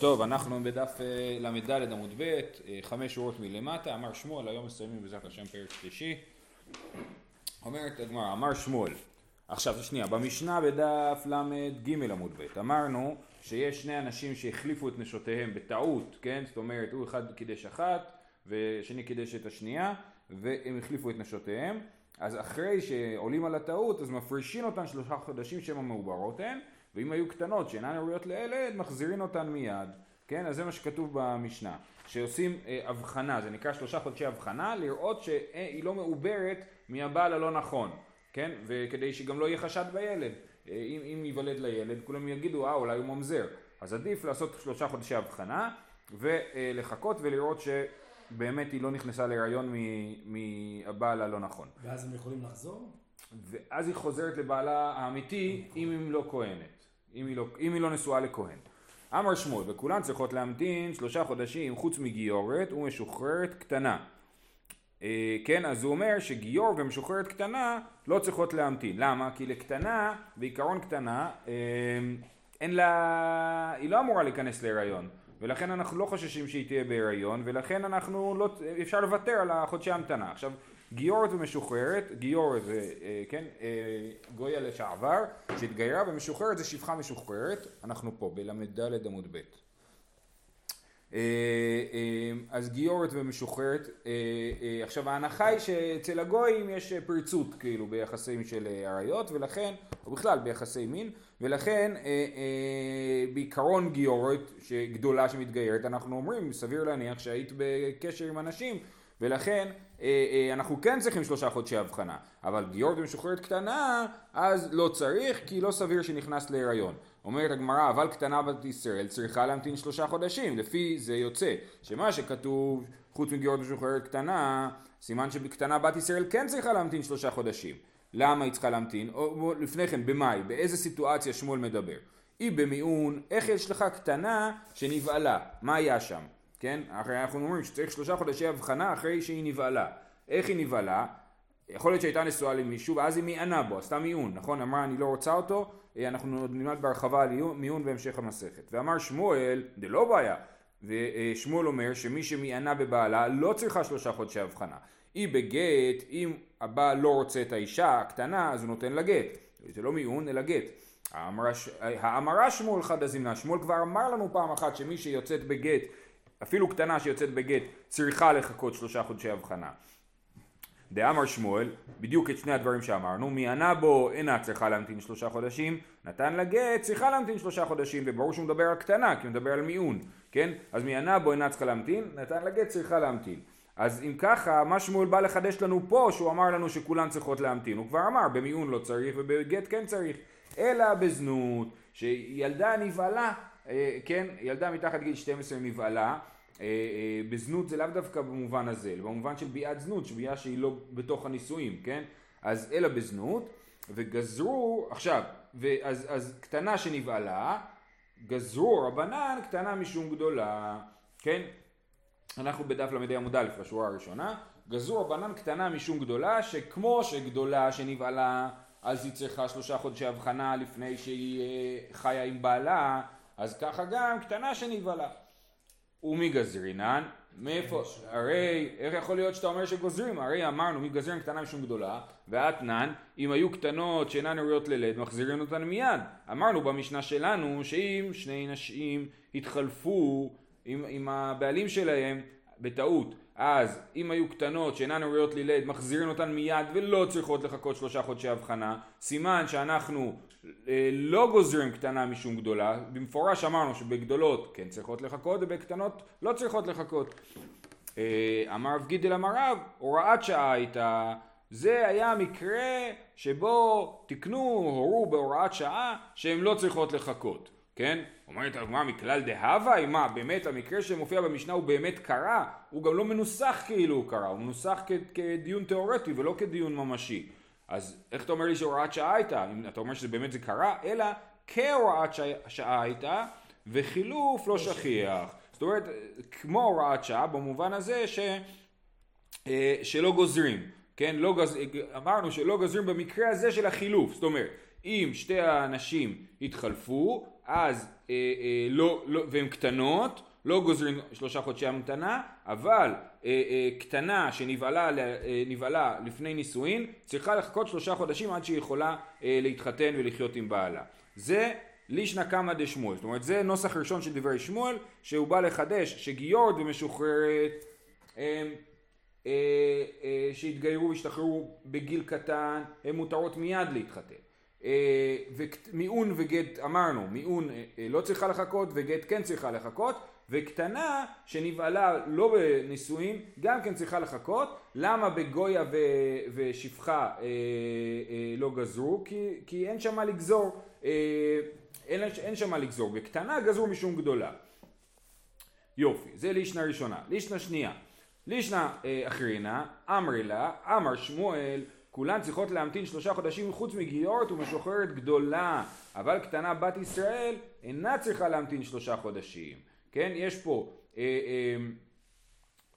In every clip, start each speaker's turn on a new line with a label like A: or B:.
A: טוב, אנחנו בדף אה, ל"ד עמוד ב', אה, חמש שורות מלמטה, אמר שמואל, היום מסיימים בעזרת השם פרק שלישי. אומרת הגמרא, אמר שמואל, עכשיו שנייה, במשנה בדף ל"ג עמוד ב', אמרנו שיש שני אנשים שהחליפו את נשותיהם בטעות, כן? זאת אומרת, הוא אחד קידש אחת ושני קידש את השנייה והם החליפו את נשותיהם, אז אחרי שעולים על הטעות אז מפרישים אותן שלושה חודשים שהן המעוברות הן ואם היו קטנות שאינן ראויות לילד, מחזירין אותן מיד. כן? אז זה מה שכתוב במשנה. שעושים אה, הבחנה, זה נקרא שלושה חודשי הבחנה, לראות שהיא לא מעוברת מהבעל הלא נכון. כן? וכדי שגם לא יהיה חשד בילד. אה, אם, אם ייוולד לילד, כולם יגידו, אה, אולי הוא ממזר. אז עדיף לעשות שלושה חודשי הבחנה, ולחכות ולראות שבאמת היא לא נכנסה להיריון מהבעל הלא נכון.
B: ואז הם יכולים לחזור?
A: ואז היא חוזרת לבעלה האמיתי, אם היא לא כהנת. אם היא לא, אם היא לא נשואה לכהן. אמר שמואל, וכולן צריכות להמתין שלושה חודשים חוץ מגיורת ומשוחררת קטנה. אה, כן, אז הוא אומר שגיור ומשוחררת קטנה לא צריכות להמתין. למה? כי לקטנה, בעיקרון קטנה, אה, אין לה... היא לא אמורה להיכנס להיריון. ולכן אנחנו לא חוששים שהיא תהיה בהיריון, ולכן אנחנו לא... אפשר לוותר על החודשי המתנה. עכשיו, גיורת ומשוחררת, גיורת זה, אה, כן, אה, גויה לשעבר, שהתגיירה ומשוחררת זה שפחה משוחררת, אנחנו פה בל"ד עמוד ב'. אה, אז גיורת ומשוחררת, עכשיו ההנחה היא שאצל הגויים יש פריצות כאילו ביחסים של עריות ולכן, או בכלל ביחסי מין, ולכן בעיקרון גיורת גדולה שמתגיירת אנחנו אומרים סביר להניח שהיית בקשר עם אנשים ולכן אנחנו כן צריכים שלושה חודשי הבחנה, אבל גיור ומשוחררת קטנה, אז לא צריך, כי לא סביר שנכנס להיריון. אומרת הגמרא, אבל קטנה בת ישראל צריכה להמתין שלושה חודשים, לפי זה יוצא, שמה שכתוב חוץ מגיור ומשוחררת קטנה, סימן שבקטנה בת ישראל כן צריכה להמתין שלושה חודשים. למה היא צריכה להמתין? או לפני כן, במאי, באיזה סיטואציה שמואל מדבר? היא במיעון, איך יש לך קטנה שנבעלה? מה היה שם? כן? הרי אנחנו אומרים שצריך שלושה חודשי הבחנה אחרי שהיא נבהלה. איך היא נבהלה? יכול להיות שהייתה נשואה למישהו ואז היא מיענה בו, עשתה מיעון, נכון? אמרה אני לא רוצה אותו, אה, אנחנו עוד נלמד בהרחבה על מיעון בהמשך המסכת. ואמר שמואל, זה לא בעיה, ושמואל אומר שמי שמיענה בבעלה לא צריכה שלושה חודשי הבחנה. היא בגט, אם הבעל לא רוצה את האישה הקטנה אז הוא נותן לה גט. זה לא מיעון אלא גט. האמרה שמואל חד הזמנה, שמואל כבר אמר לנו פעם אחת שמי שיוצאת בגט אפילו קטנה שיוצאת בגט צריכה לחכות שלושה חודשי הבחנה. דאמר שמואל, בדיוק את שני הדברים שאמרנו, מי ענה בו אינה צריכה להמתין שלושה חודשים, נתן לה גט צריכה להמתין שלושה חודשים, וברור שהוא מדבר על קטנה, כי הוא מדבר על מיעון, כן? אז מי ענה בו אינה צריכה להמתין, נתן לה גט צריכה להמתין. אז אם ככה, מה שמואל בא לחדש לנו פה, שהוא אמר לנו שכולן צריכות להמתין, הוא כבר אמר, במיעון לא צריך ובגט כן צריך, אלא בזנות, שילדה נבהלה אה, כן, ילדה מתחת גיל 12 נבהלה, בזנות זה לאו דווקא במובן הזה, אלא במובן של ביאת זנות, שביאה שהיא לא בתוך הנישואים, כן? אז אלא בזנות, וגזרו, עכשיו, ואז, אז קטנה שנבהלה, גזרו רבנן קטנה משום גדולה, כן? אנחנו בדף ל"ה עמוד א', בשורה הראשונה, גזרו רבנן קטנה משום גדולה, שכמו שגדולה שנבהלה, אז היא צריכה שלושה חודשי הבחנה לפני שהיא חיה עם בעלה, אז ככה גם קטנה שנבהלה. ומי גזרינן? מאיפה? הרי, איך יכול להיות שאתה אומר שגוזרים? הרי אמרנו מי גזרין קטנה משום גדולה, ואתנן, אם היו קטנות שאינן ראויות ללד, מחזירים אותן מיד. אמרנו במשנה שלנו, שאם שני נשים התחלפו עם, עם הבעלים שלהם בטעות, אז אם היו קטנות שאינן ראויות לילד מחזירים אותן מיד ולא צריכות לחכות שלושה חודשי הבחנה. סימן שאנחנו אה, לא גוזרים קטנה משום גדולה. במפורש אמרנו שבגדולות כן צריכות לחכות ובקטנות לא צריכות לחכות. אה, אמר רב גידל אמר רב הוראת שעה הייתה. זה היה מקרה שבו תקנו הורו בהוראת שעה שהן לא צריכות לחכות כן? אומרת הגמרא מכלל דהווה, מה באמת המקרה שמופיע במשנה הוא באמת קרה, הוא גם לא מנוסח כאילו הוא קרה, הוא מנוסח כ- כדיון תיאורטי ולא כדיון ממשי. אז איך אתה אומר לי שהוראת שעה הייתה? אם אתה אומר שזה באמת זה קרה, אלא כהוראת שעה הייתה וחילוף לא שכיח. זאת אומרת, כמו הוראת שעה במובן הזה ש... אה, שלא גוזרים, כן? לא גז... אמרנו שלא גוזרים במקרה הזה של החילוף, זאת אומרת, אם שתי האנשים התחלפו אז אה, אה, לא, לא, והן קטנות, לא גוזרים שלושה חודשי המתנה, אבל אה, אה, קטנה שנבעלה אה, לפני נישואין צריכה לחכות שלושה חודשים עד שהיא יכולה אה, להתחתן ולחיות עם בעלה. זה לישנא קמא דשמואל, זאת אומרת זה נוסח ראשון של דברי שמואל שהוא בא לחדש שגיורת ומשוחררת הם, אה, אה, שהתגיירו והשתחררו בגיל קטן הן מותרות מיד להתחתן אה, ומיעון וגט אמרנו מיעון אה, אה, לא צריכה לחכות וגט כן צריכה לחכות וקטנה שנבעלה לא בנישואין גם כן צריכה לחכות. למה בגויה ו, ושפחה אה, אה, לא גזרו? כי, כי אין שם מה לגזור אה, אין, אין שם מה לגזור. בקטנה גזרו משום גדולה. יופי זה לישנה ראשונה. לישנה שנייה. לישנה אה, אחרינה אמרי לה אמר שמואל כולן צריכות להמתין שלושה חודשים חוץ מגיורת ומשוחררת גדולה. אבל קטנה בת ישראל אינה צריכה להמתין שלושה חודשים. כן יש פה אה, אה,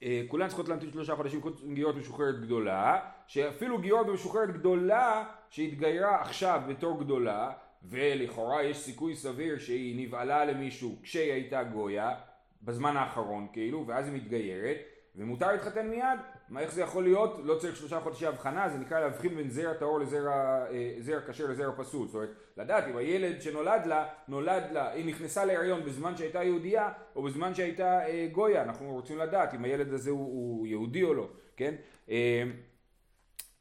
A: אה, כולן צריכות להמתין שלושה חודשים חוץ מגיורת משוחררת גדולה שאפילו גיורת משוחררת גדולה שהתגיירה עכשיו בתור גדולה ולכאורה יש סיכוי סביר שהיא נבעלה למישהו כשהיא הייתה גויה בזמן האחרון כאילו ואז היא מתגיירת ומותר להתחתן מיד, מה איך זה יכול להיות? לא צריך שלושה חודשי הבחנה, זה נקרא להבחין בין זרע טהור לזרע כשר לזרע פסול, זאת אומרת לדעת אם הילד שנולד לה, נולד לה, היא נכנסה להריון בזמן שהייתה יהודייה או בזמן שהייתה אה, גויה, אנחנו רוצים לדעת אם הילד הזה הוא, הוא יהודי או לא, כן? אה,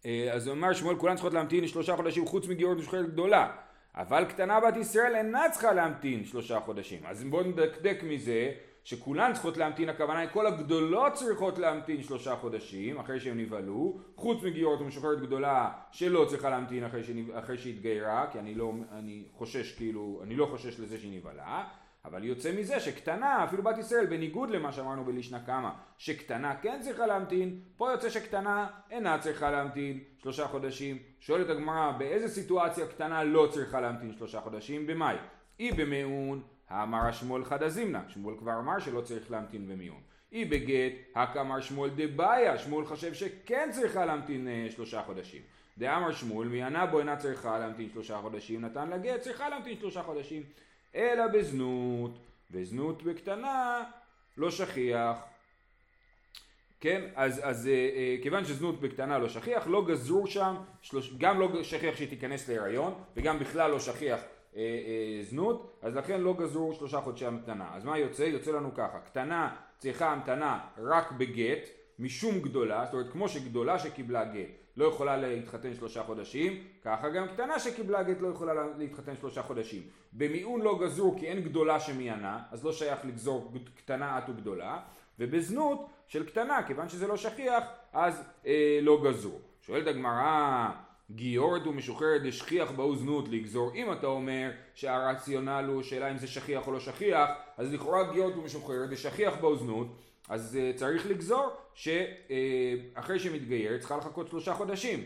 A: אה, אז הוא אמר שמואל כולן צריכות להמתין שלושה חודשים חוץ מגיורת משוחררת גדולה. אבל קטנה בת ישראל אינה צריכה להמתין שלושה חודשים. אז בואו נדקדק מזה שכולן צריכות להמתין, הכוונה היא כל הגדולות צריכות להמתין שלושה חודשים אחרי שהן נבהלו, חוץ מגיורת ומשוחררת גדולה שלא צריכה להמתין אחרי, שנב... אחרי שהתגיירה, כי אני לא, אני חושש כאילו, אני לא חושש לזה שהיא נבהלה, אבל יוצא מזה שקטנה, אפילו בת ישראל, בניגוד למה שאמרנו בלישנה קמא, שקטנה כן צריכה להמתין, פה יוצא שקטנה אינה צריכה להמתין שלושה חודשים. שואלת הגמרא, באיזה סיטואציה קטנה לא צריכה להמתין שלושה חודשים? במאי? היא במעון האמר השמואל חדא זימנה, שמואל כבר אמר שלא צריך להמתין במיון. אי בגט, הכאמר שמואל דבעיה, שמואל חושב שכן צריכה להמתין אה, שלושה חודשים. דאמר שמואל, מי ענה בו אינה צריכה להמתין שלושה חודשים, נתן לה גט, צריכה להמתין שלושה חודשים. אלא בזנות, וזנות בקטנה לא שכיח. כן, אז, אז אה, אה, כיוון שזנות בקטנה לא שכיח, לא גזרו שם, שלוש, גם לא שכיח שהיא תיכנס להיריון, וגם בכלל לא שכיח זנות, אז לכן לא גזרו שלושה חודשי המתנה. אז מה יוצא? יוצא לנו ככה, קטנה צריכה המתנה רק בגט, משום גדולה, זאת אומרת כמו שגדולה שקיבלה גט לא יכולה להתחתן שלושה חודשים, ככה גם קטנה שקיבלה גט לא יכולה להתחתן שלושה חודשים. במיעון לא גזרו כי אין גדולה שמיינה, אז לא שייך לגזור קטנה עד וגדולה, ובזנות של קטנה, כיוון שזה לא שכיח, אז אה, לא גזרו. שואלת הגמרא גיורת ומשוחררת דשכיח באו זנות לגזור. אם אתה אומר שהרציונל הוא שאלה אם זה שכיח או לא שכיח, אז לכאורה גיורת ומשוחררת דשכיח באו זנות, אז uh, צריך לגזור שאחרי uh, שמתגיירת צריכה לחכות שלושה חודשים.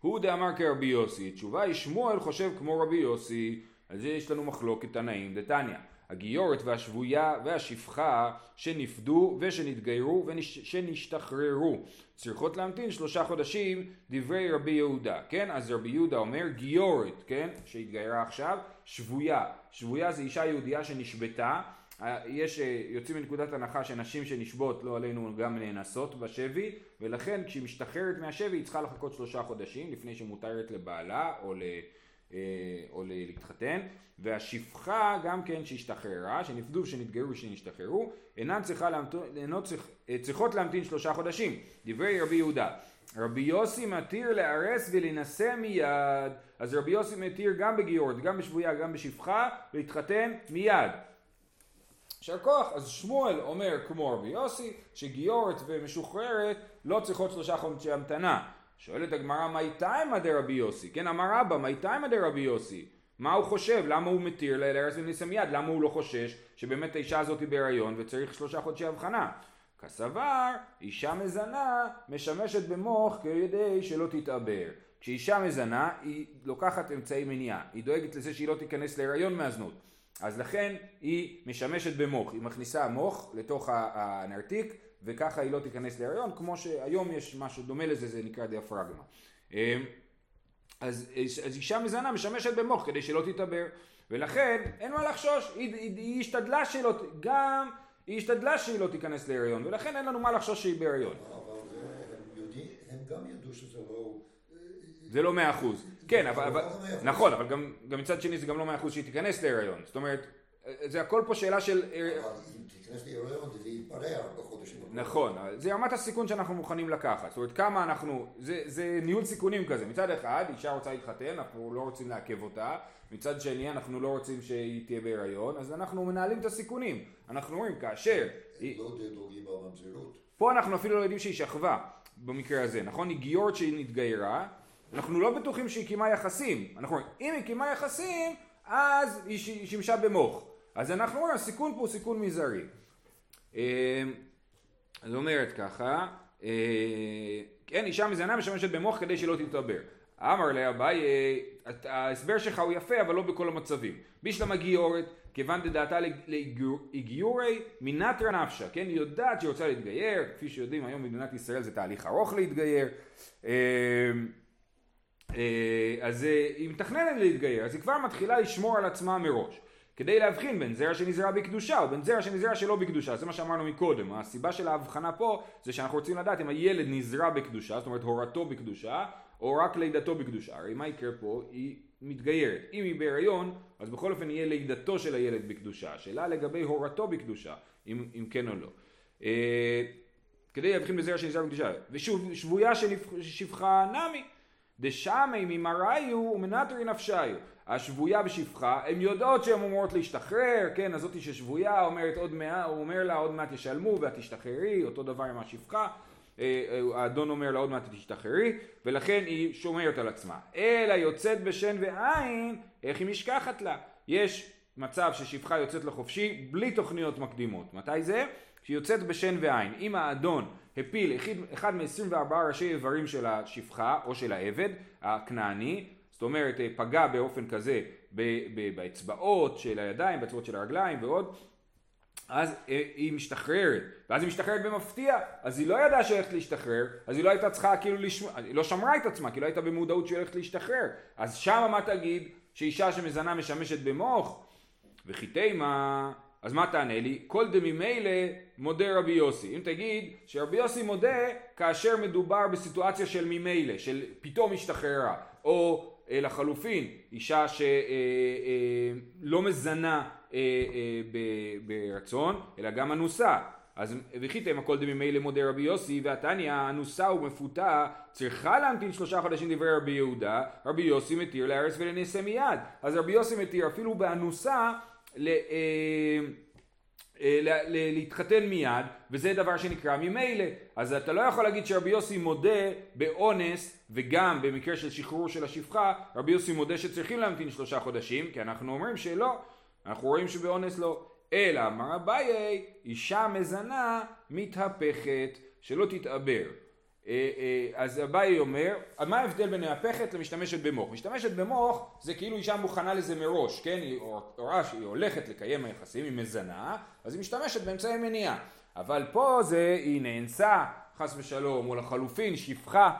A: הוא דאמר כרבי יוסי, תשובה היא שמואל חושב כמו רבי יוסי, על זה יש לנו מחלוקת תנאים דתניא. הגיורת והשבויה והשפחה שנפדו ושנתגיירו ושנשתחררו צריכות להמתין שלושה חודשים דברי רבי יהודה, כן? אז רבי יהודה אומר גיורת, כן? שהתגיירה עכשיו, שבויה, שבויה זה אישה יהודייה שנשבתה, יש, יוצאים מנקודת הנחה שנשים שנשבות לא עלינו גם נאנסות בשבי ולכן כשהיא משתחררת מהשבי היא צריכה לחכות שלושה חודשים לפני שמותרת לבעלה או ל... אה, או להתחתן, והשפחה גם כן שהשתחררה, שנפדו ושנתגרו ושנשתחררו, אינן צריכה להמתין, צריך, אה, צריכות להמתין שלושה חודשים. דברי רבי יהודה. רבי יוסי מתיר לארס ולהינשא מיד, אז רבי יוסי מתיר גם בגיורת, גם בשבויה, גם בשפחה, להתחתן מיד. יישר כוח, אז שמואל אומר כמו רבי יוסי, שגיורת ומשוחררת לא צריכות שלושה חודשי המתנה. שואלת הגמרא, מה איתיימא דרבי יוסי? כן, אמר רבא, מה איתיימא דרבי יוסי? מה הוא חושב? למה הוא מתיר לארץ וניסה מיד? למה הוא לא חושש שבאמת האישה הזאת היא בהיריון וצריך שלושה חודשי הבחנה? כסבר, אישה מזנה משמשת במוח כדי שלא תתעבר. כשאישה מזנה היא לוקחת אמצעי מניעה, היא דואגת לזה שהיא לא תיכנס להיריון מהזנות. אז לכן היא משמשת במוח, היא מכניסה מוח לתוך הנרתיק וככה היא לא תיכנס להריון, כמו שהיום יש משהו דומה לזה, זה נקרא דיאפרגמה. אמ, אז, אז אישה מזנה משמשת במוח כדי שלא תתעבר. ולכן אין מה לחשוש, היא, היא, היא השתדלה שלא, גם היא השתדלה שהיא לא תיכנס להיריון, ולכן אין לנו מה לחשוש שהיא בהיריון.
B: אבל זה, הם, גם ידעו שזה לא...
A: זה לא מאה אחוז. כן, אבל, אבל,
B: לא מאה אחוז.
A: נכון, אבל גם, גם מצד שני זה גם לא מאה אחוז שהיא תיכנס להיריון. זאת אומרת, זה הכל פה שאלה של...
B: אבל אם תיכנס להיריון זה יתפרע בחודשים הקרובים.
A: נכון, זה רמת הסיכון שאנחנו מוכנים לקחת, זאת אומרת כמה אנחנו, זה, זה ניהול סיכונים כזה, מצד אחד אישה רוצה להתחתן, אנחנו לא רוצים לעכב אותה, מצד שני אנחנו לא רוצים שהיא תהיה בהיריון, אז אנחנו מנהלים את הסיכונים, אנחנו אומרים כאשר,
B: לא דואגים בממזרות.
A: פה אנחנו אפילו לא יודעים שהיא שכבה במקרה הזה, נכון? היא גיורת שהיא נתגיירה, אנחנו לא בטוחים שהיא קיימה יחסים, אנחנו אומרים אם היא קיימה יחסים אז היא שימשה במוח, אז אנחנו אומרים הסיכון פה הוא סיכון מזערי. אה, אז אומרת ככה, אה, כן אישה מזנה משמשת במוח כדי שלא תתעבר. אמר לאביי, ההסבר שלך הוא יפה אבל לא בכל המצבים. בישלמה גיורת, כיוון דדעתה לגיורי מנטרא נפשא, כן? היא יודעת שהיא רוצה להתגייר, כפי שיודעים היום במדינת ישראל זה תהליך ארוך להתגייר. אה, אה, אז אה, היא מתכננת להתגייר, אז היא כבר מתחילה לשמור על עצמה מראש. כדי להבחין בין זרע שנזרע בקדושה ובין זרע שנזרע שלא בקדושה, זה מה שאמרנו מקודם, הסיבה של ההבחנה פה זה שאנחנו רוצים לדעת אם הילד נזרע בקדושה, זאת אומרת הורתו בקדושה, או רק לידתו בקדושה, הרי מה יקרה פה? היא מתגיירת, אם היא בהיריון, אז בכל אופן יהיה לידתו של הילד בקדושה, השאלה לגבי הורתו בקדושה, אם, אם כן או לא. אה, כדי להבחין בזרע שנזרע בקדושה, ושוב, שבויה ששפחה נמי, דשמי ממראיו ומנטרי נפשיו. השבויה בשפחה, הן יודעות שהן אמורות להשתחרר, כן, הזאתי ששבויה אומרת עוד מעט, הוא אומר לה עוד מעט ישלמו ואת תשתחררי, אותו דבר עם השפחה, אה, אה, האדון אומר לה עוד מעט תשתחררי, ולכן היא שומרת על עצמה. אלא יוצאת בשן ועין, איך היא משכחת לה? יש מצב ששפחה יוצאת לחופשי בלי תוכניות מקדימות. מתי זה? כשהיא יוצאת בשן ועין. אם האדון הפיל אחד, אחד מ-24 ראשי איברים של השפחה או של העבד, הכנעני, זאת אומרת אה, פגע באופן כזה באצבעות של הידיים, באצבעות של הרגליים ועוד, אז אה, היא משתחררת, ואז היא משתחררת במפתיע, אז היא לא ידעה שהיא הולכת להשתחרר, אז היא לא הייתה צריכה כאילו לשמור, היא לא שמרה את עצמה, כי לא הייתה במודעות שהיא הולכת להשתחרר, אז שמה מה תגיד? שאישה שמזנה משמשת במוח? וכי תימה, אז מה תענה לי? כל דממילא מודה רבי יוסי. אם תגיד שרבי יוסי מודה כאשר מדובר בסיטואציה של ממילא, של פתאום השתחררה, או אה, לחלופין, אישה שלא מזנה אה, אה, ב- ברצון, אלא גם אנוסה. אז וכי תימא כל דממילא מודה רבי יוסי והתניא אנוסה ומפותה צריכה להמתין שלושה חודשים דברי רבי יהודה רבי יוסי מתיר להרס ולנעשה מיד אז רבי יוסי מתיר אפילו באנוסה ל- אה, אה, להתחתן מיד וזה דבר שנקרא ממילא. אז אתה לא יכול להגיד שרבי יוסי מודה באונס וגם במקרה של שחרור של השפחה רבי יוסי מודה שצריכים להמתין שלושה חודשים כי אנחנו אומרים שלא. אנחנו רואים שבאונס לא. אלא אמר אביי אישה מזנה מתהפכת שלא תתעבר. אה, אה, אז אביי אומר, מה ההבדל בין מהפכת למשתמשת במוח? משתמשת במוח זה כאילו אישה מוכנה לזה מראש, כן? היא רואה שהיא הולכת לקיים היחסים, היא מזנה, אז היא משתמשת באמצעי מניעה. אבל פה זה, היא נאנסה, חס ושלום, או לחלופין, שפחה,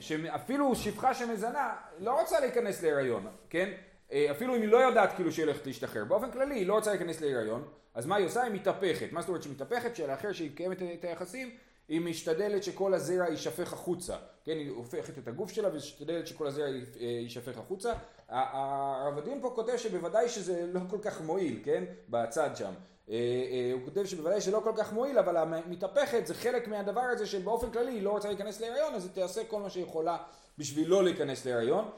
A: שאפילו שפחה שמזנה, לא רוצה להיכנס להיריון, כן? אה, אפילו אם היא לא יודעת כאילו שהיא הולכת להשתחרר. באופן כללי היא לא רוצה להיכנס להיריון, אז מה היא עושה? היא מתהפכת. מה זאת אומרת שהיא מתהפכת? שלאחר שהיא מקיימת את היחסים, היא משתדלת שכל הזרע יישפך החוצה, כן, היא הופכת את הגוף שלה ומשתדלת שכל הזרע אה, יישפך החוצה. הרב הדין פה כותב שבוודאי שזה לא כל כך מועיל, כן, בצד שם. אה, אה, הוא כותב שבוודאי שלא כל כך מועיל, אבל המתהפכת זה חלק מהדבר הזה שבאופן כללי היא לא רוצה להיכנס להיריון, אז היא תעשה כל מה שהיא יכולה בשביל לא להיכנס להיריון,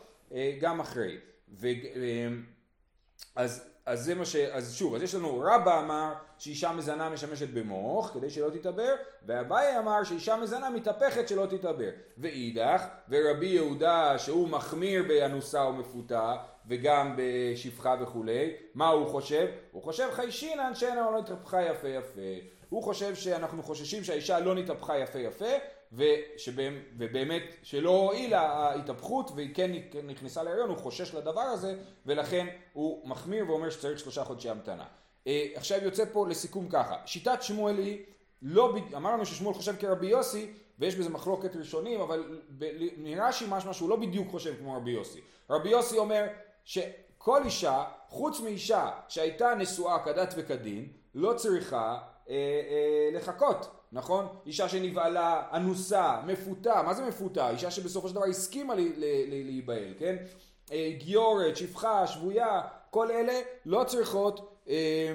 A: גם אחרי. ו- אז, אז זה מה ש... אז שוב, אז יש לנו רבא אמר שאישה מזנה משמשת במוח כדי שלא תתעבר, ואביי אמר שאישה מזנה מתהפכת שלא תתעבר. ואידך, ורבי יהודה שהוא מחמיר באנוסה ומפותה, וגם בשפחה וכולי, מה הוא חושב? הוא חושב חיישינן שאינה לא התהפכה יפה יפה. הוא חושב שאנחנו חוששים שהאישה לא נתהפכה יפה יפה, ושבאמת, ובאמת שלא הועילה ההתהפכות והיא כן נכנסה להריון, הוא חושש לדבר הזה ולכן הוא מחמיר ואומר שצריך שלושה חודשי המתנה. אה, עכשיו יוצא פה לסיכום ככה, שיטת שמואל היא, לא, אמרנו ששמואל חושב כרבי יוסי ויש בזה מחלוקת ראשונים אבל נראה שהיא משמע שהוא לא בדיוק חושב כמו רבי יוסי. רבי יוסי אומר שכל אישה חוץ מאישה שהייתה נשואה כדת וכדין, לא צריכה אה, אה, לחכות, נכון? אישה שנבהלה, אנוסה, מפותה, מה זה מפותה? אישה שבסופו של דבר הסכימה להיבהל, כן? אה, גיורת, שפחה, שבויה, כל אלה לא צריכות אה,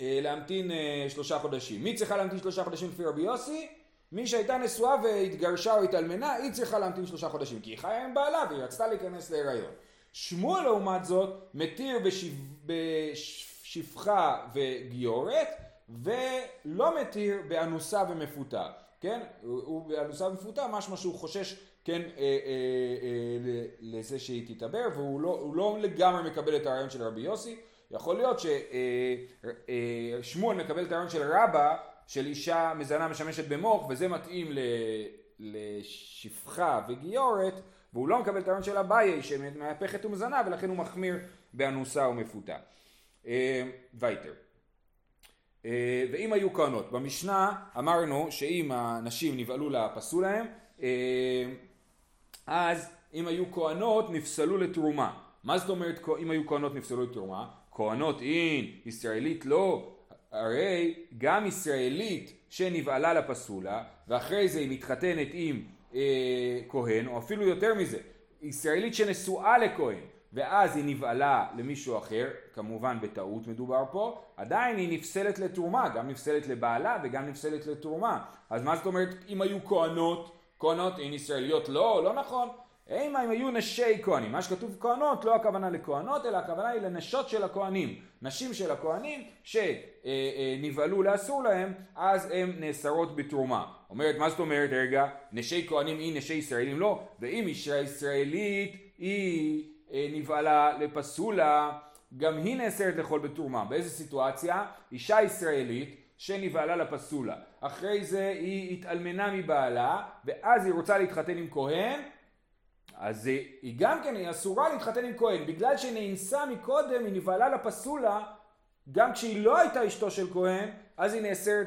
A: אה, להמתין אה, שלושה חודשים. מי צריכה להמתין שלושה חודשים לפי רבי יוסי? מי שהייתה נשואה והתגרשה או התאלמנה, היא צריכה להמתין שלושה חודשים, כי היא חיה עם בעלה והיא רצתה להיכנס להיריון. שמואל לעומת זאת מתיר בשפ... בשפחה וגיורת ולא מתיר באנוסה ומפותה, כן? הוא באנוסה ומפותה משמע שהוא חושש כן, אה, אה, אה, לזה שהיא תתעבר והוא לא, לא לגמרי מקבל את הרעיון של רבי יוסי יכול להיות ששמואל מקבל את הרעיון של רבא של אישה מזנה משמשת במוח וזה מתאים לשפחה וגיורת והוא לא מקבל את הרעיון של אביי שמהפכת ומזנה ולכן הוא מחמיר באנוסה ומפותה. וייטר. ואם היו כהנות, במשנה אמרנו שאם הנשים נבהלו לה פסו להם אז אם היו כהנות נפסלו לתרומה. מה זאת אומרת אם היו כהנות נפסלו לתרומה? כהנות אין, ישראלית לא. הרי גם ישראלית שנבעלה לפסולה ואחרי זה היא מתחתנת עם אה, כהן או אפילו יותר מזה ישראלית שנשואה לכהן ואז היא נבעלה למישהו אחר, כמובן בטעות מדובר פה, עדיין היא נפסלת לתרומה, גם נפסלת לבעלה וגם נפסלת לתרומה. אז מה זאת אומרת אם היו כהנות, כהנות אין ישראליות? לא, לא נכון. אם הם היו נשי כהנים, מה שכתוב כהנות לא הכוונה לכהנות אלא הכוונה היא לנשות של הכהנים, נשים של הכהנים שנבהלו לאסור להם אז הן נאסרות בתרומה. אומרת מה זאת אומרת רגע נשי כהנים היא נשי ישראלים לא ואם אישה ישראלית היא אה, נבהלה לפסולה גם היא נאסרת לאכול בתרומה. באיזה סיטואציה? אישה ישראלית שנבהלה לפסולה. אחרי זה היא התאלמנה מבעלה ואז היא רוצה להתחתן עם כהן אז היא גם כן, היא אסורה להתחתן עם כהן. בגלל שנאנסה מקודם, היא נבהלה לפסולה, גם כשהיא לא הייתה אשתו של כהן, אז היא נאסרת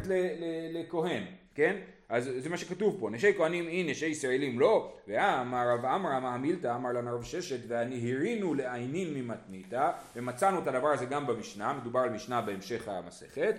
A: לכהן, כן? אז זה מה שכתוב פה, נשי כהנים היא, נשי ישראלים לא, ואמר רב אמר אמר המילתא אמר לנו רב ששת והנהירינו לעיינין ממתניתא, ומצאנו את הדבר הזה גם במשנה, מדובר על משנה בהמשך המסכת,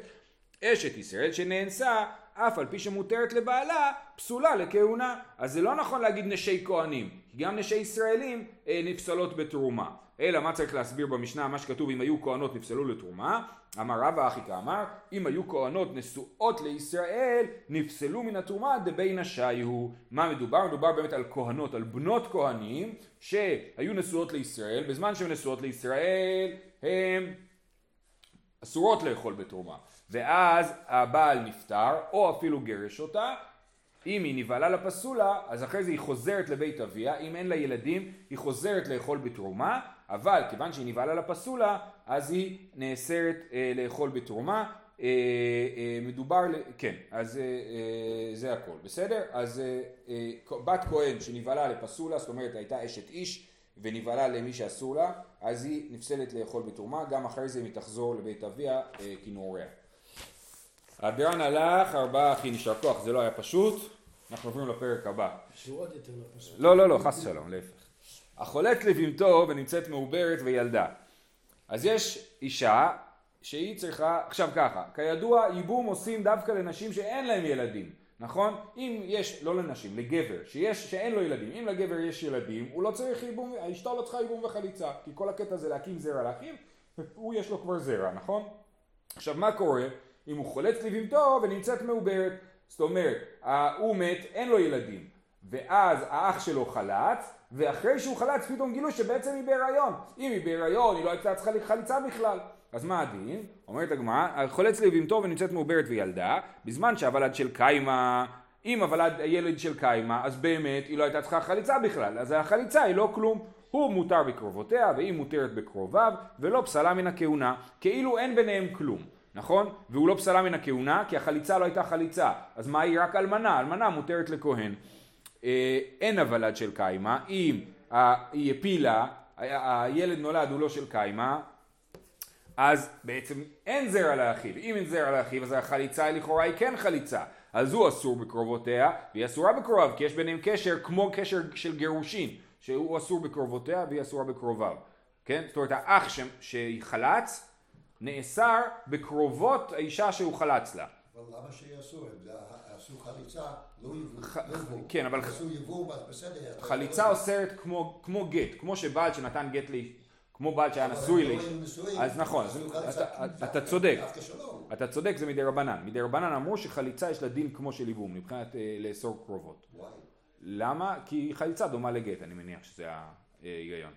A: אשת ישראל שנאנסה אף על פי שמותרת לבעלה, פסולה לכהונה. אז זה לא נכון להגיד נשי כהנים, כי גם נשי ישראלים אה, נפסלות בתרומה. אלא מה צריך להסביר במשנה, מה שכתוב אם היו כהנות נפסלו לתרומה, אמר רבא אחי כאמר, אם היו כהנות נשואות לישראל, נפסלו מן התרומה דבי נשי הוא. מה מדובר? מדובר באמת על כהנות, על בנות כהנים, שהיו נשואות לישראל, בזמן שהן נשואות לישראל, הן אסורות לאכול בתרומה. ואז הבעל נפטר, או אפילו גירש אותה, אם היא נבהלה לפסולה, אז אחרי זה היא חוזרת לבית אביה, אם אין לה ילדים, היא חוזרת לאכול בתרומה, אבל כיוון שהיא נבהלה לפסולה, אז היא נאסרת אה, לאכול בתרומה. אה, אה, מדובר, כן, אז אה, אה, זה הכל, בסדר? אז אה, אה, בת כהן שנבהלה לפסולה, זאת אומרת הייתה אשת איש ונבהלה למי שאסור לה, אז היא נפסלת לאכול בתרומה, גם אחרי זה היא תחזור לבית אביה אה, כנעוריה. הבירן הלך, ארבעה אחי נשאר כוח, זה לא היה פשוט, אנחנו עוברים לפרק הבא.
B: שהוא עוד יותר לא פשוט.
A: לא, לא, לא, חס ושלום, להפך. החולק לבהמתו ונמצאת מעוברת וילדה. אז יש אישה שהיא צריכה, עכשיו ככה, כידוע ייבום עושים דווקא לנשים שאין להם ילדים, נכון? אם יש, לא לנשים, לגבר, שיש, שאין לו ילדים, אם לגבר יש ילדים, הוא לא צריך ייבום, אשתו לא צריכה ייבום וחליצה, כי כל הקטע זה להקים זרע לאחיו, הוא יש לו כבר זרע, נכון? עכשיו מה קורה? אם הוא חולץ לבהמתו ונמצאת מעוברת. זאת אומרת, הוא מת, אין לו ילדים, ואז האח שלו חלץ, ואחרי שהוא חלץ פתאום גילו שבעצם היא בהיריון. אם היא בהיריון, היא לא הייתה צריכה חליצה בכלל. אז מה הדין? אומרת הגמרא, חולץ לבהמתו ונמצאת מעוברת וילדה, בזמן שהוולד של קיימה, אם הוולד הילד של קיימה, אז באמת היא לא הייתה צריכה חליצה בכלל, אז החליצה היא לא כלום. הוא מותר בקרובותיה והיא מותרת בקרוביו ולא פסלה מן הכהונה, כאילו אין ביניהם כלום. נכון? והוא לא פסלה מן הכהונה כי החליצה לא הייתה חליצה. אז מה היא רק אלמנה? אלמנה מותרת לכהן. אה, אין הוולד של קיימא, אם היא הפילה, הילד נולד הוא לא של קיימא, אז בעצם אין זרע לאחיו. אם אין זרע לאחיו אז החליצה לכאורה היא כן חליצה. אז הוא אסור בקרובותיה והיא אסורה בקרוביו כי יש ביניהם קשר כמו קשר של גירושין שהוא אסור בקרובותיה והיא אסורה בקרוביו. כן? זאת אומרת האח. שחלץ נאסר בקרובות האישה שהוא חלץ לה.
B: אבל למה שיעשו? הם עשו חליצה, לא יבואו.
A: ח-
B: לא.
A: כן, אבל
B: עשו יבואו, אז בסדר.
A: חליצה
B: יכול-
A: אוסרת כמו, גט, כמו שבעל שנתן גט כמו בעל שהיה נשוי
B: לא
A: לאיש. אז נכון, אתה-
B: זה
A: צודק. אתה צודק, זה מדי רבנן. מדי רבנן אמרו שחליצה יש לה דין כמו של ייבום, מבחינת אה, לאסור קרובות. למה? כי חליצה דומה לגט, אני מניח שזה ההיגיון.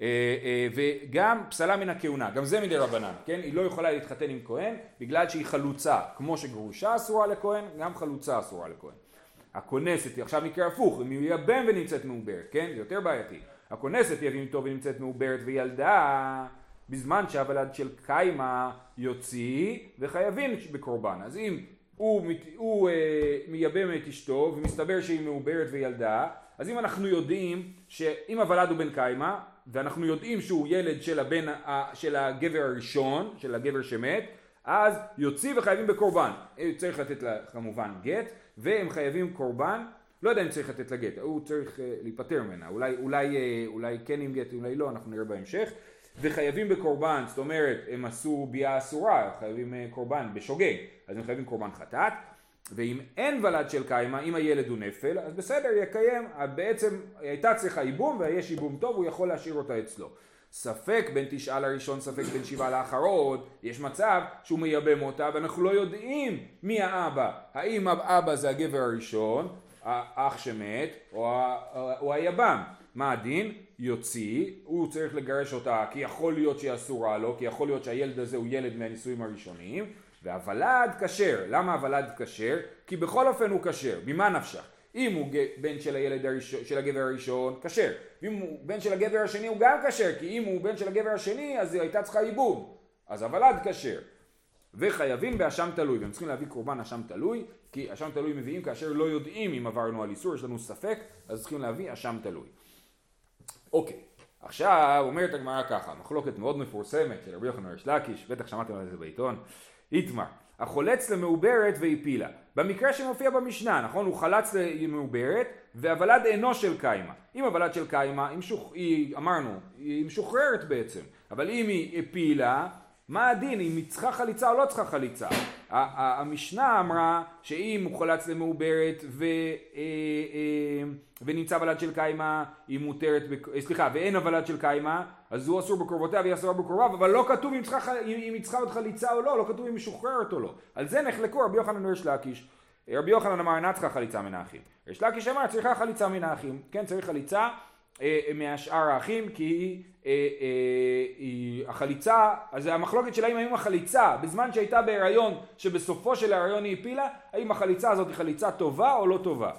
A: אה, אה, וגם פסלה מן הכהונה, גם זה מדי רבנן, כן? היא לא יכולה להתחתן עם כהן בגלל שהיא חלוצה, כמו שגרושה אסורה לכהן, גם חלוצה אסורה לכהן. הכונסת, עכשיו מקרה הפוך, אם היא ייבם ונמצאת מעוברת, כן? זה יותר בעייתי. הכונסת יבים איתו ונמצאת מעוברת וילדה בזמן שהוולד של קיימה יוציא וחייבים בקורבן. אז אם הוא, מת- הוא אה, מייבם את אשתו ומסתבר שהיא מעוברת וילדה, אז אם אנחנו יודעים שאם הוולד הוא בן קיימה ואנחנו יודעים שהוא ילד של, הבן, של הגבר הראשון, של הגבר שמת, אז יוציא וחייבים בקורבן. אה, צריך לתת לה כמובן גט, והם חייבים קורבן, לא יודע אם צריך לתת לה גט, הוא צריך אה, להיפטר ממנה, אולי, אולי, אה, אולי כן עם גט, אולי לא, אנחנו נראה בהמשך. וחייבים בקורבן, זאת אומרת, הם עשו ביאה אסורה, חייבים קורבן בשוגג, אז הם חייבים קורבן חטאת. ואם אין ולד של קיימה, אם הילד הוא נפל, אז בסדר, יקיים, בעצם הייתה צריכה ייבום ויש ייבום טוב, הוא יכול להשאיר אותה אצלו. ספק בין תשעה לראשון, ספק בין שבעה לאחרון, יש מצב שהוא מייבם אותה ואנחנו לא יודעים מי האבא. האם האבא זה הגבר הראשון, האח שמת, או, או היבם. מה הדין? יוציא, הוא צריך לגרש אותה כי יכול להיות שהיא אסורה לו, כי יכול להיות שהילד הזה הוא ילד מהנישואים הראשונים, והוולד כשר. למה הוולד כשר? כי בכל אופן הוא כשר. ממה נפשך? אם הוא בן של הילד הראשון, של הגבר הראשון, כשר. ואם הוא בן של הגבר השני הוא גם כשר, כי אם הוא בן של הגבר השני אז היא הייתה צריכה ייבום. אז הוולד כשר. וחייבים באשם תלוי, והם צריכים להביא קורבן אשם תלוי, כי אשם תלוי מביאים כאשר לא יודעים אם עברנו על איסור, יש לנו ספק, אז צריכים להביא אשם תלוי. אוקיי, עכשיו אומרת הגמרא ככה, מחלוקת מאוד מפורסמת של רבי יוחנן ריש לקיש, בטח שמעתם על זה בעיתון, איתמר, החולץ למעוברת והפילה. במקרה שמופיע במשנה, נכון? הוא חלץ למעוברת והוולד אינו של קיימה. אם הוולד של קיימה, היא, משוח... היא, אמרנו, היא משוחררת בעצם, אבל אם היא הפילה, מה הדין? אם היא צריכה חליצה או לא צריכה חליצה? המשנה אמרה שאם הוא חלץ למעוברת ו, אה, אה, ונמצא ולד של קיימה, היא מותרת, אה, סליחה, ואין הוולד של קיימה, אז הוא אסור בקרובותיה והיא אסורה בקרוביו, אבל לא כתוב אם, אם, אם היא צריכה עוד חליצה או לא, לא כתוב אם היא משוחררת או לא. על זה נחלקו רבי יוחנן וריש לקיש. רבי יוחנן אמר אינה צריכה חליצה מן האחים. ריש לקיש אמר צריכה חליצה מן האחים. כן, צריך חליצה אה, מהשאר האחים כי היא, אה, אה, היא החליצה, אז המחלוקת שלהם האם החליצה בזמן שהייתה בהיריון שבסופו של ההיריון היא הפילה, האם החליצה הזאת היא חליצה טובה או לא טובה.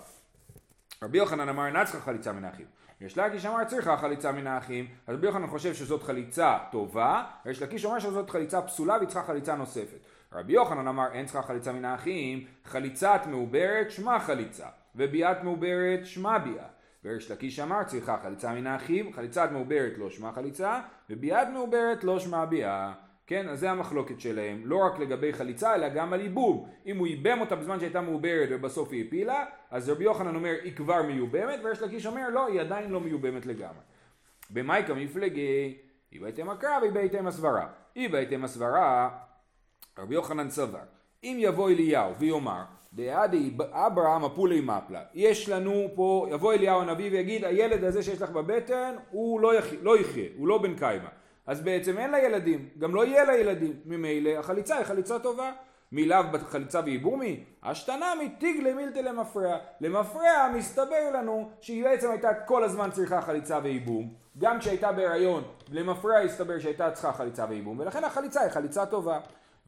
A: רבי יוחנן אמר אינה צריכה חליצה מן האחים. יש לקיש אמר צריכה חליצה מן האחים, אז רבי יוחנן חושב שזאת חליצה טובה, ויש לקיש אומר שזאת חליצה פסולה והיא צריכה חליצה נוספת. רבי יוחנן אמר אין צריכה חליצה מן האחים, חליצת מעוברת שמה חליצה, וביאת מעוברת שמה ביאה. וריש לקיש אמר צריכה חליצה מן האחים, חליצת מעוברת לא שמה חליצה, וביאת מעוברת לא שמה ביאה. כן, אז זה המחלוקת שלהם, לא רק לגבי חליצה, אלא גם על ייבום. אם הוא ייבם אותה בזמן שהייתה מעוברת ובסוף היא הפילה, אז רבי יוחנן אומר היא כבר מיובמת, ויש לקיש אומר לא, היא עדיין לא מיובמת לגמרי. במייקה מפלגי, היא בהתאם הקרא והיא בהתאם הסברה. היא בהתאם הסברה, רבי יוחנן סבר, אם יבוא אליהו ויאמר, דעדי אברהם הפולי מפלה, יש לנו פה, יבוא אליהו הנביא ויגיד, הילד הזה שיש לך בבטן, הוא לא, יחיה, לא יחיה, הוא לא בן קיימא. אז בעצם אין לה ילדים, גם לא יהיה לה ילדים. ממילא החליצה היא חליצה טובה. מלאו בחליצה וייבומי, השתנמי תיגלה מילתא למפרע. למפרע מסתבר לנו שהיא בעצם הייתה כל הזמן צריכה חליצה וייבום. גם כשהייתה בהיריון, למפרע הסתבר שהייתה צריכה חליצה וייבום, ולכן החליצה היא חליצה טובה.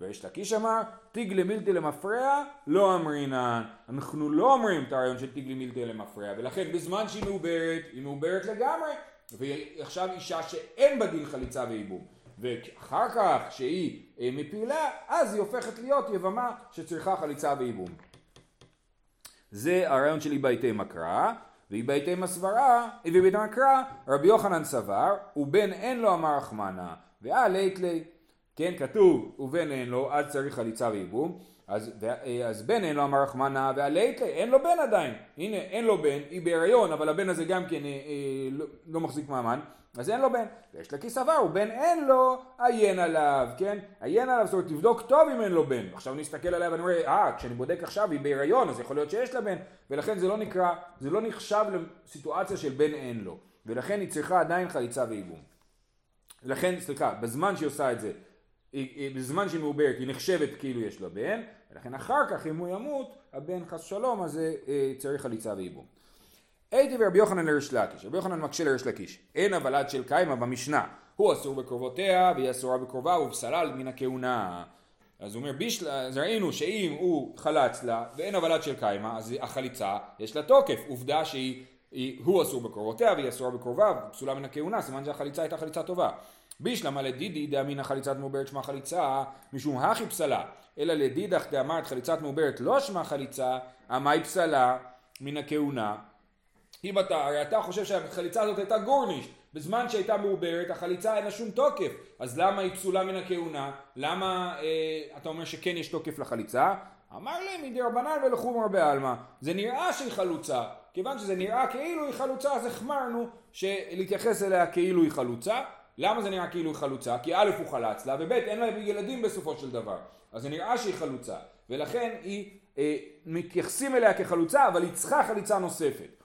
A: ויש לקיש אמר, תיגלה מילתא למפרע, לא אמרינן. אנחנו לא אומרים את הרעיון של תיגלה מילתא למפרע, ולכן בזמן שהיא מעוברת, היא מעוברת לגמרי, והיא עכשיו אישה שאין בה דין חליצה וייבום. ואחר כך שהיא אה, מפילה, אז היא הופכת להיות יבמה שצריכה חליצה וייבום. זה הרעיון של איבייתי מקרא, ואיבייתי מסברה, ואיבייתי מקרא, רבי יוחנן סבר, ובן אין לו אמר רחמנה, ואל לית לי. כן, כתוב ובן אין לו, אז צריך חליצה וייבום. אז, אז בן אין לו אמר רחמנה ועלית, אין לו בן עדיין. הנה, אין לו בן, היא בהיריון, אבל הבן הזה גם כן אה, אה, לא, לא מחזיק מעמד. אז אין לו בן. ויש לה כיס עבר, ובן אין לו, עיין עליו, כן? עיין עליו, זאת אומרת, תבדוק טוב אם אין לו בן. עכשיו נסתכל עליה ואני אומר, אה, כשאני בודק עכשיו היא בהיריון, אז יכול להיות שיש לה בן, ולכן זה לא נקרא, זה לא נחשב לסיטואציה של בן אין לו. ולכן היא צריכה עדיין חליצה וייבום. לכן, סליחה, בזמן שהיא עושה את זה, בזמן שהיא מעוברת היא נחשבת כאילו יש לה בן, ולכן אחר כך אם הוא ימות, הבן חס שלום, אז אה, צריך חליצה וייבום. הייתי ורבי יוחנן לריש לקיש, רבי יוחנן מקשה לריש לקיש, אין הוולד של קיימה במשנה, הוא אסור בקרובותיה והיא אסורה בקרובה ובפסלה מן הכהונה. אז הוא אומר, בישל, אז ראינו שאם הוא חלץ לה ואין הוולד של קיימה, אז החליצה יש לה תוקף, עובדה שהיא, היא, הוא אסור בקרובותיה והיא אסורה בקרובה, פסולה מן הכהונה, סימן שהחליצה הייתה חליצה טובה. בישלמה לדידי דאמינא חליצת מעוברת שמה חליצה משום הכי פסלה. אלא לדידך דאמרת חליצת מעוברת לא שמה חליצה עמי פסלה מן הכהונה. אם אתה, הרי אתה חושב שהחליצה הזאת הייתה גורניש, בזמן שהייתה מעוברת החליצה אין לה שום תוקף, אז למה היא פסולה מן הכהונה? למה אה, אתה אומר שכן יש תוקף לחליצה? אמר להם מדי רבנן ולחומר בעלמא, זה נראה שהיא חלוצה, כיוון שזה נראה כאילו היא חלוצה אז החמרנו להתייחס אליה כאילו היא חלוצה, למה זה נראה כאילו היא חלוצה? כי א' הוא חלץ לה וב' אין לה ילדים בסופו של דבר, אז זה נראה שהיא חלוצה, ולכן היא, אה, מתייחסים אליה כחלוצה אבל היא צריכה חליצה נוספת.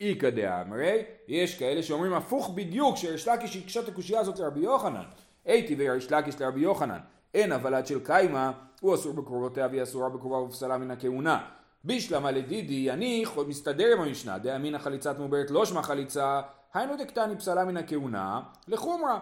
A: איכא דאמרי, יש כאלה שאומרים הפוך בדיוק, שריש לקיש הקשה את הקושייה הזאת לרבי יוחנן. הייתי וריש לקיש לרבי יוחנן, אין הוולד של קיימא, הוא אסור בקרובותיה והיא אסורה בקרובה ופסלה מן הכהונה. בישלמה לדידי, אני מסתדר עם המשנה, דאמינא חליצת מעוברת לא שמע חליצה, היינו דקטני פסלה מן הכהונה, לחומרה.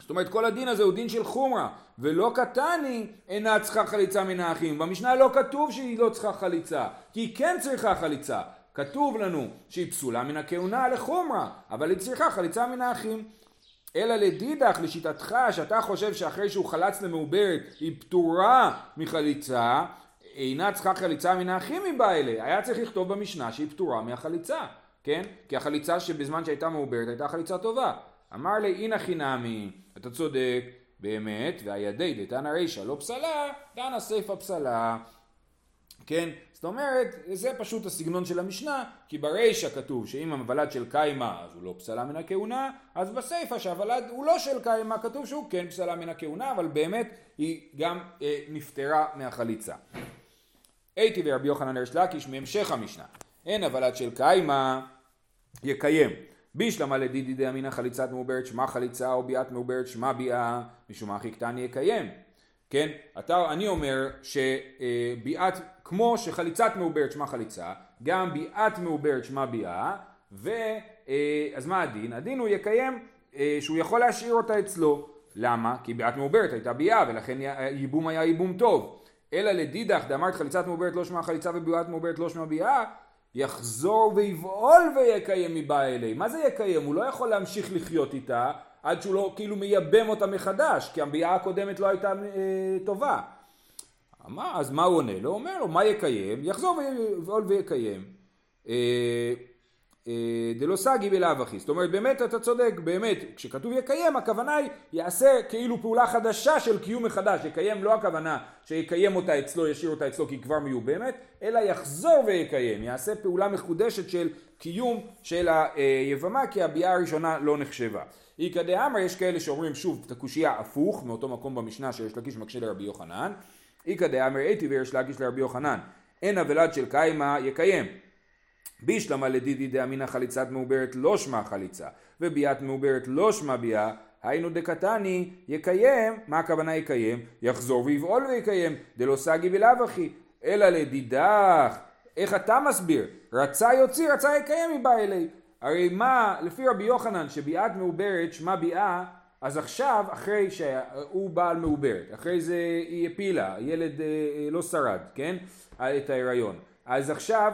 A: זאת אומרת כל הדין הזה הוא דין של חומרה ולא קטני אינה צריכה חליצה מן האחים במשנה לא כתוב שהיא לא צריכה חליצה כי היא כן צריכה חליצה כתוב לנו שהיא פסולה מן הכהונה לחומרה, אבל היא צריכה חליצה מן האחים. אלא לדידך, לשיטתך, שאתה חושב שאחרי שהוא חלץ למעוברת היא פטורה מחליצה, אינה צריכה חליצה מן האחים אליה. היה צריך לכתוב במשנה שהיא פטורה מהחליצה, כן? כי החליצה שבזמן שהייתה מעוברת הייתה חליצה טובה. אמר לי, הנה חינמי, אתה צודק, באמת, והידי דתנא רישא לא פסלה, דנא סיפא פסלה. כן? זאת אומרת, זה פשוט הסגנון של המשנה, כי ברישא כתוב שאם הוולד של קיימא אז הוא לא פסלה מן הכהונה, אז בסיפא שהוולד הוא לא של קיימא כתוב שהוא כן פסלה מן הכהונה, אבל באמת היא גם אה, נפטרה מהחליצה. הייתי ורבי יוחנן הרש לקיש מהמשך המשנה, אין הוולד של קיימא יקיים. בישלמה לדידי דאמינא חליצת מעוברת שמה חליצה או ביאת מעוברת שמה ביאה משום הכי קטן יקיים. כן? אתה, אני אומר שביאת, כמו שחליצת מעוברת שמה חליצה, גם ביאת מעוברת שמה ביאה, ואז מה הדין? הדין הוא יקיים אה, שהוא יכול להשאיר אותה אצלו. למה? כי ביאת מעוברת הייתה ביאה ולכן ייבום היה ייבום טוב. אלא לדידך דאמרת חליצת מעוברת לא שמה חליצה וביאת מעוברת לא שמה ביאה יחזור ויבעול ויקיים מבא אלי. מה זה יקיים? הוא לא יכול להמשיך לחיות איתה עד שהוא לא כאילו מייבם אותה מחדש, כי המביאה הקודמת לא הייתה אה, טובה. מה, אז מה הוא עונה לו? הוא אומר לו, מה יקיים? יחזור ויבעול ויקיים. אה, דלא סגי בלאו הכי. זאת אומרת, באמת אתה צודק, באמת, כשכתוב יקיים, הכוונה היא יעשה כאילו פעולה חדשה של קיום מחדש. יקיים לא הכוונה שיקיים אותה אצלו, ישאיר אותה אצלו כי היא כבר מיובמת, אלא יחזור ויקיים, יעשה פעולה מחודשת של קיום של היבמה, כי הביאה הראשונה לא נחשבה. איכא דאמר יש כאלה שאומרים שוב את הקושייה הפוך מאותו מקום במשנה שיש לקיש מקשה לרבי יוחנן איכא דאמר איתי ויש לקיש לרבי יוחנן אין הוולד של קיימא יקיים בישלמה לדידי דאמינא חליצת מעוברת לא שמע חליצה וביאת מעוברת לא שמע ביאה היינו דקתני יקיים, מה הכוונה יקיים? יחזור ויבעול ויקיים, דלא סגי בלאו הכי, אלא לדידך, איך אתה מסביר? רצה יוציא, רצה יקיים מבא אלי. הרי מה, לפי רבי יוחנן, שביאת מעוברת שמה ביאה, אז עכשיו, אחרי שהוא בעל מעוברת, אחרי זה היא הפילה, הילד אה, אה, לא שרד, כן? את ההיריון. אז עכשיו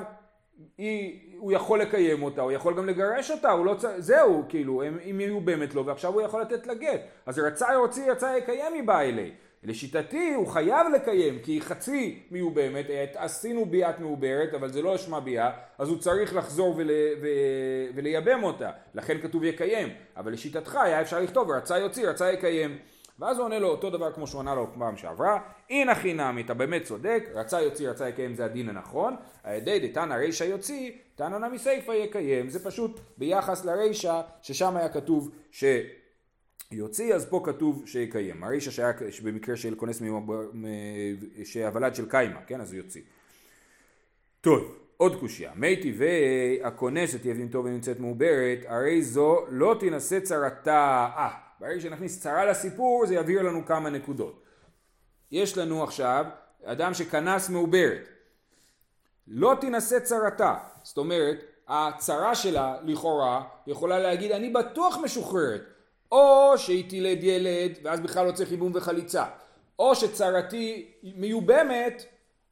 A: היא, הוא יכול לקיים אותה, הוא יכול גם לגרש אותה, הוא לא צריך, זהו, כאילו, אם יהיו באמת לו, ועכשיו הוא יכול לתת לה גט. אז רצה יוציא, רצה יקיים מבא אלי. לשיטתי הוא חייב לקיים כי היא חצי מיובמת, עשינו ביאת מעוברת אבל זה לא אשמה ביאה אז הוא צריך לחזור ול, ו, ולייבם אותה לכן כתוב יקיים אבל לשיטתך היה אפשר לכתוב רצה יוציא רצה יקיים ואז הוא עונה לו אותו דבר כמו שהוא ענה לו פעם שעברה, אין הכי נמי, אתה באמת צודק, רצה יוציא, רצה יקיים, זה הדין הנכון, על ידי דתנא רישא יוציא, תנא נמי סיפא יקיים, זה פשוט ביחס לרישא, ששם היה כתוב ש... יוציא, אז פה כתוב שיקיים. הרישא שהיה במקרה של כונס שהוולד של קיימה, כן? אז הוא יוציא. טוב, עוד קושייה. מי טבעי הכונסת יבין טוב ונמצאת מעוברת, הרי זו לא תינשא צרתה. אה, ברגע שנכניס צרה לסיפור זה יבהיר לנו כמה נקודות. יש לנו עכשיו אדם שכנס מעוברת. לא תינשא צרתה. זאת אומרת, הצרה שלה לכאורה יכולה להגיד אני בטוח משוחררת. או שהיא תילד ילד ואז בכלל לא צריך ייבום וחליצה. או שצרתי מיובמת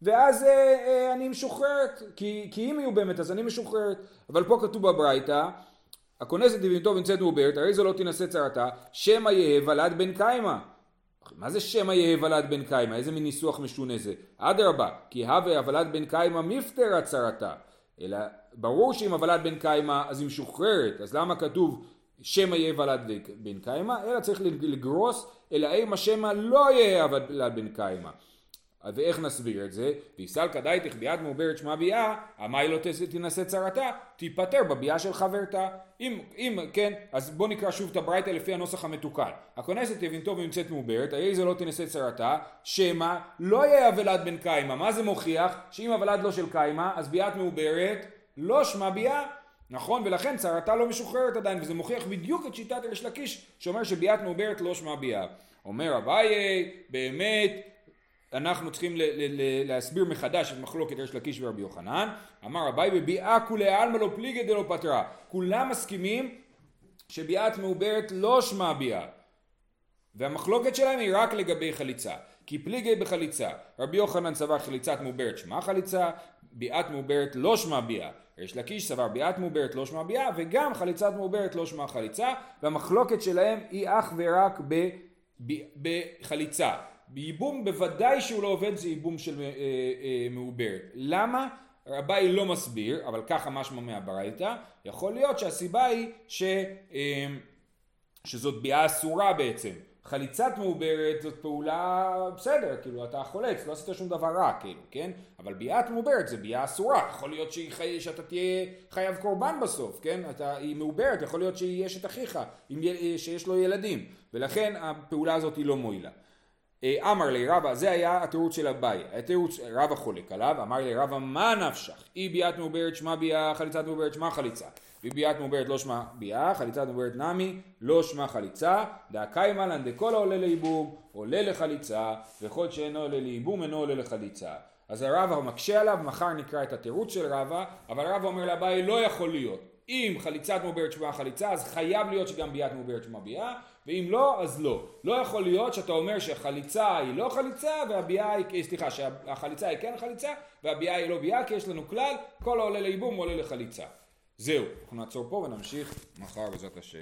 A: ואז אה, אה, אני משוחררת, כי, כי היא מיובמת אז אני משוחררת. אבל פה כתוב בברייתא, הכונסת לבנתו ונמצאת מעוברת, הרי זו לא תינשא צרתה, שמא יהא ולד בן קיימא. מה זה שמא יהא ולד בן קיימא? איזה מין ניסוח משונה זה? אדרבה, כי הווה הוולד בן קיימא מפטר הצרתה. אלא ברור שאם הוולד בן קיימא אז היא משוחררת, אז למה כתוב שמא יהיה ולד בן קיימא? אלא צריך לגרוס, אלא אימה שמא לא יהיה ולד בן קיימא. ואיך נסביר את זה? ויסלקא דייתך ביד מעוברת שמע ביאה, עמי לא תינשא צרתה, תיפטר בביאה של חברתה. אם, אם כן, אז בוא נקרא שוב את הברייתא לפי הנוסח המתוקן. הכונסת יבינתו ונמצאת מעוברת, הרי זה לא תינשא צרתה, שמא לא יהיה הוולד בן קיימא. מה זה מוכיח? שאם הוולד לא של קיימא, אז ביאת מעוברת לא שמע ביאה. נכון? ולכן צרתה לא משוחררת עדיין, וזה מוכיח בדיוק את שיטת ריש לקיש, שאומר שביאת מעוברת לא שמע ביאה. אומר אביי, באמת, אנחנו צריכים ל- ל- ל- להסביר מחדש את מחלוקת ריש לקיש ורבי יוחנן. אמר אביי בביאה כולי עלמא לא פליגי דלא פטרה. כולם מסכימים שביאת מעוברת לא שמע ביאה. והמחלוקת שלהם היא רק לגבי חליצה. כי פליגי בחליצה. רבי יוחנן סבר חליצת מעוברת שמע חליצה, ביאת מעוברת לא שמע ביאה. ריש לקיש סבר ביאת מעוברת לא שמע ביאה, וגם חליצת מעוברת לא שמע חליצה, והמחלוקת שלהם היא אך ורק ב, ב, בחליצה. בייבום בוודאי שהוא לא עובד זה ייבום של אה, אה, מעוברת. למה? רביי לא מסביר, אבל ככה משמע מהברייתא, יכול להיות שהסיבה היא ש, אה, שזאת ביאה אסורה בעצם. חליצת מעוברת זאת פעולה בסדר, כאילו אתה חולץ, לא עשית שום דבר רע, כאילו, כן? אבל ביאת מעוברת זה ביאה אסורה, יכול להיות חי... שאתה תהיה חייב קורבן בסוף, כן? אתה... היא מעוברת, יכול להיות שהיא אשת אחיך, עם... שיש לו ילדים, ולכן הפעולה הזאת היא לא מועילה. אה, אמר לי רבא, זה היה התירוץ של אביי, התירוץ, רבא חולק עליו, אמר לי רבא מה נפשך, אי ביאת מעוברת שמע ביאה, חליצת מעוברת שמע חליצה, וביאת מעוברת לא שמע ביאה, חליצת מעוברת נמי, לא שמע חליצה, דאקיימא לן דכל העולה לייבום, עולה לחליצה, וכל שאינו עולה לייבום אינו עולה לחליצה. אז רבא מקשה עליו, מחר נקרא את התירוץ של רבא, אבל רבא אומר לאביי לא יכול להיות, אם חליצת מעוברת שמה חליצה, אז חייב להיות שגם ביאת מעוברת שמה ביאה, ואם לא, אז לא. לא יכול להיות שאתה אומר שהחליצה היא לא חליצה, והביאה היא, סליחה, שהחליצה היא כן חליצה, והביאה היא לא ביאה, כי יש לנו כלל, כל העולה לייבום עולה לחליצה. זהו, אנחנו נעצור פה ונמשיך מחר בעזרת השם.